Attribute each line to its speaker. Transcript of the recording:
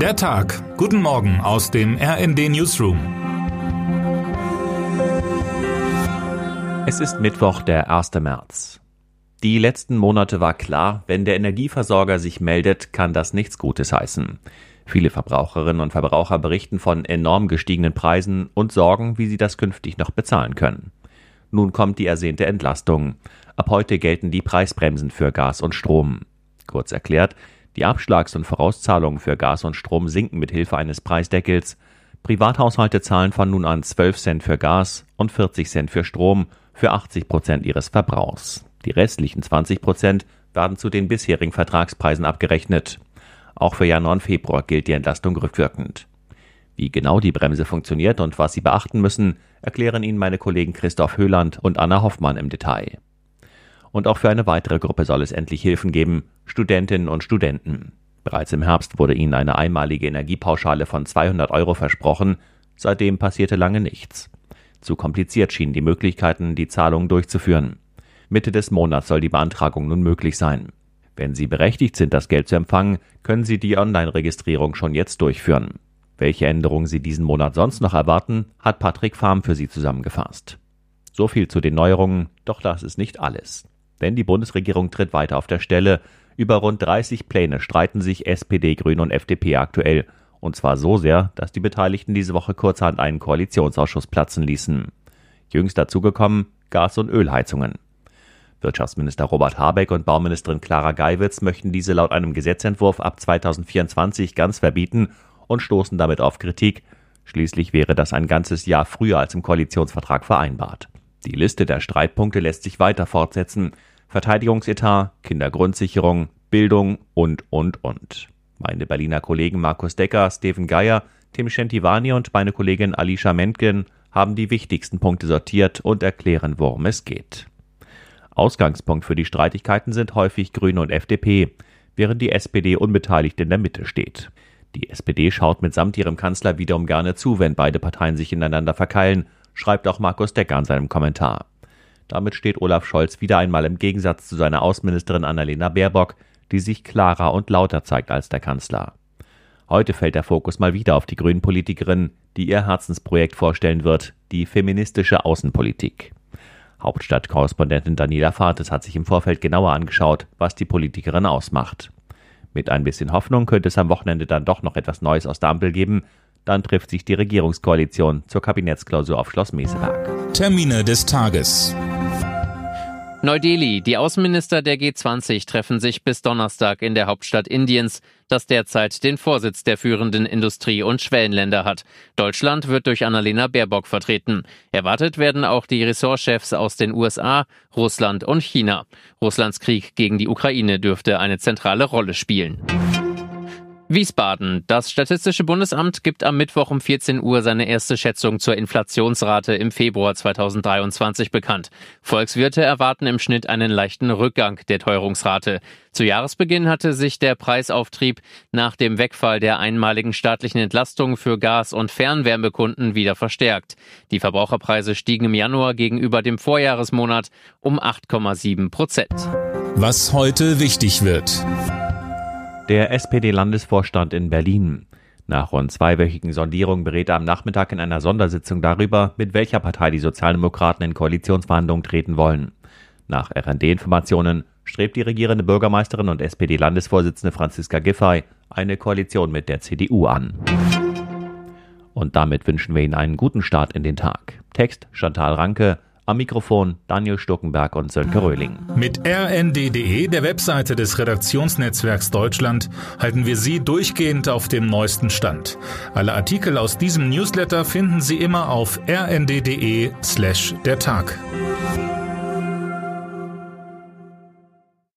Speaker 1: Der Tag. Guten Morgen aus dem RND Newsroom.
Speaker 2: Es ist Mittwoch, der 1. März. Die letzten Monate war klar, wenn der Energieversorger sich meldet, kann das nichts Gutes heißen. Viele Verbraucherinnen und Verbraucher berichten von enorm gestiegenen Preisen und Sorgen, wie sie das künftig noch bezahlen können. Nun kommt die ersehnte Entlastung. Ab heute gelten die Preisbremsen für Gas und Strom. Kurz erklärt, die Abschlags- und Vorauszahlungen für Gas und Strom sinken mit Hilfe eines Preisdeckels. Privathaushalte zahlen von nun an 12 Cent für Gas und 40 Cent für Strom für 80 Prozent ihres Verbrauchs. Die restlichen 20 Prozent werden zu den bisherigen Vertragspreisen abgerechnet. Auch für Januar und Februar gilt die Entlastung rückwirkend. Wie genau die Bremse funktioniert und was Sie beachten müssen, erklären Ihnen meine Kollegen Christoph Höhland und Anna Hoffmann im Detail. Und auch für eine weitere Gruppe soll es endlich Hilfen geben, Studentinnen und Studenten. Bereits im Herbst wurde ihnen eine einmalige Energiepauschale von 200 Euro versprochen, seitdem passierte lange nichts. Zu kompliziert schienen die Möglichkeiten, die Zahlungen durchzuführen. Mitte des Monats soll die Beantragung nun möglich sein. Wenn Sie berechtigt sind, das Geld zu empfangen, können Sie die Online-Registrierung schon jetzt durchführen. Welche Änderungen Sie diesen Monat sonst noch erwarten, hat Patrick Farm für Sie zusammengefasst. So viel zu den Neuerungen, doch das ist nicht alles. Denn die Bundesregierung tritt weiter auf der Stelle. Über rund 30 Pläne streiten sich SPD, Grüne und FDP aktuell. Und zwar so sehr, dass die Beteiligten diese Woche kurzerhand einen Koalitionsausschuss platzen ließen. Jüngst dazugekommen Gas- und Ölheizungen. Wirtschaftsminister Robert Habeck und Bauministerin Clara Geiwitz möchten diese laut einem Gesetzentwurf ab 2024 ganz verbieten und stoßen damit auf Kritik. Schließlich wäre das ein ganzes Jahr früher als im Koalitionsvertrag vereinbart. Die Liste der Streitpunkte lässt sich weiter fortsetzen. Verteidigungsetat, Kindergrundsicherung, Bildung und, und, und. Meine Berliner Kollegen Markus Decker, Steven Geier, Tim Schentivani und meine Kollegin Alicia Mentgen haben die wichtigsten Punkte sortiert und erklären, worum es geht. Ausgangspunkt für die Streitigkeiten sind häufig Grüne und FDP, während die SPD unbeteiligt in der Mitte steht. Die SPD schaut mitsamt ihrem Kanzler wiederum gerne zu, wenn beide Parteien sich ineinander verkeilen, schreibt auch Markus Decker in seinem Kommentar. Damit steht Olaf Scholz wieder einmal im Gegensatz zu seiner Außenministerin Annalena Baerbock, die sich klarer und lauter zeigt als der Kanzler. Heute fällt der Fokus mal wieder auf die Grünen-Politikerin, die ihr Herzensprojekt vorstellen wird, die feministische Außenpolitik. Hauptstadtkorrespondentin Daniela Fates hat sich im Vorfeld genauer angeschaut, was die Politikerin ausmacht. Mit ein bisschen Hoffnung könnte es am Wochenende dann doch noch etwas Neues aus der Ampel geben. Dann trifft sich die Regierungskoalition zur Kabinettsklausur auf Schloss Meseberg.
Speaker 1: Termine des Tages.
Speaker 3: Neu-Delhi. Die Außenminister der G20 treffen sich bis Donnerstag in der Hauptstadt Indiens, das derzeit den Vorsitz der führenden Industrie- und Schwellenländer hat. Deutschland wird durch Annalena Baerbock vertreten. Erwartet werden auch die Ressortchefs aus den USA, Russland und China. Russlands Krieg gegen die Ukraine dürfte eine zentrale Rolle spielen. Wiesbaden. Das Statistische Bundesamt gibt am Mittwoch um 14 Uhr seine erste Schätzung zur Inflationsrate im Februar 2023 bekannt. Volkswirte erwarten im Schnitt einen leichten Rückgang der Teuerungsrate. Zu Jahresbeginn hatte sich der Preisauftrieb nach dem Wegfall der einmaligen staatlichen Entlastung für Gas- und Fernwärmekunden wieder verstärkt. Die Verbraucherpreise stiegen im Januar gegenüber dem Vorjahresmonat um 8,7 Prozent.
Speaker 1: Was heute wichtig wird.
Speaker 2: Der SPD-Landesvorstand in Berlin. Nach rund zweiwöchigen Sondierungen berät er am Nachmittag in einer Sondersitzung darüber, mit welcher Partei die Sozialdemokraten in Koalitionsverhandlungen treten wollen. Nach RND-Informationen strebt die regierende Bürgermeisterin und SPD-Landesvorsitzende Franziska Giffey eine Koalition mit der CDU an. Und damit wünschen wir Ihnen einen guten Start in den Tag. Text Chantal Ranke, am Mikrofon Daniel Stuckenberg und Sönke Röhling.
Speaker 1: Mit rnd.de, der Webseite des Redaktionsnetzwerks Deutschland, halten wir Sie durchgehend auf dem neuesten Stand. Alle Artikel aus diesem Newsletter finden Sie immer auf rnd.de slash der Tag.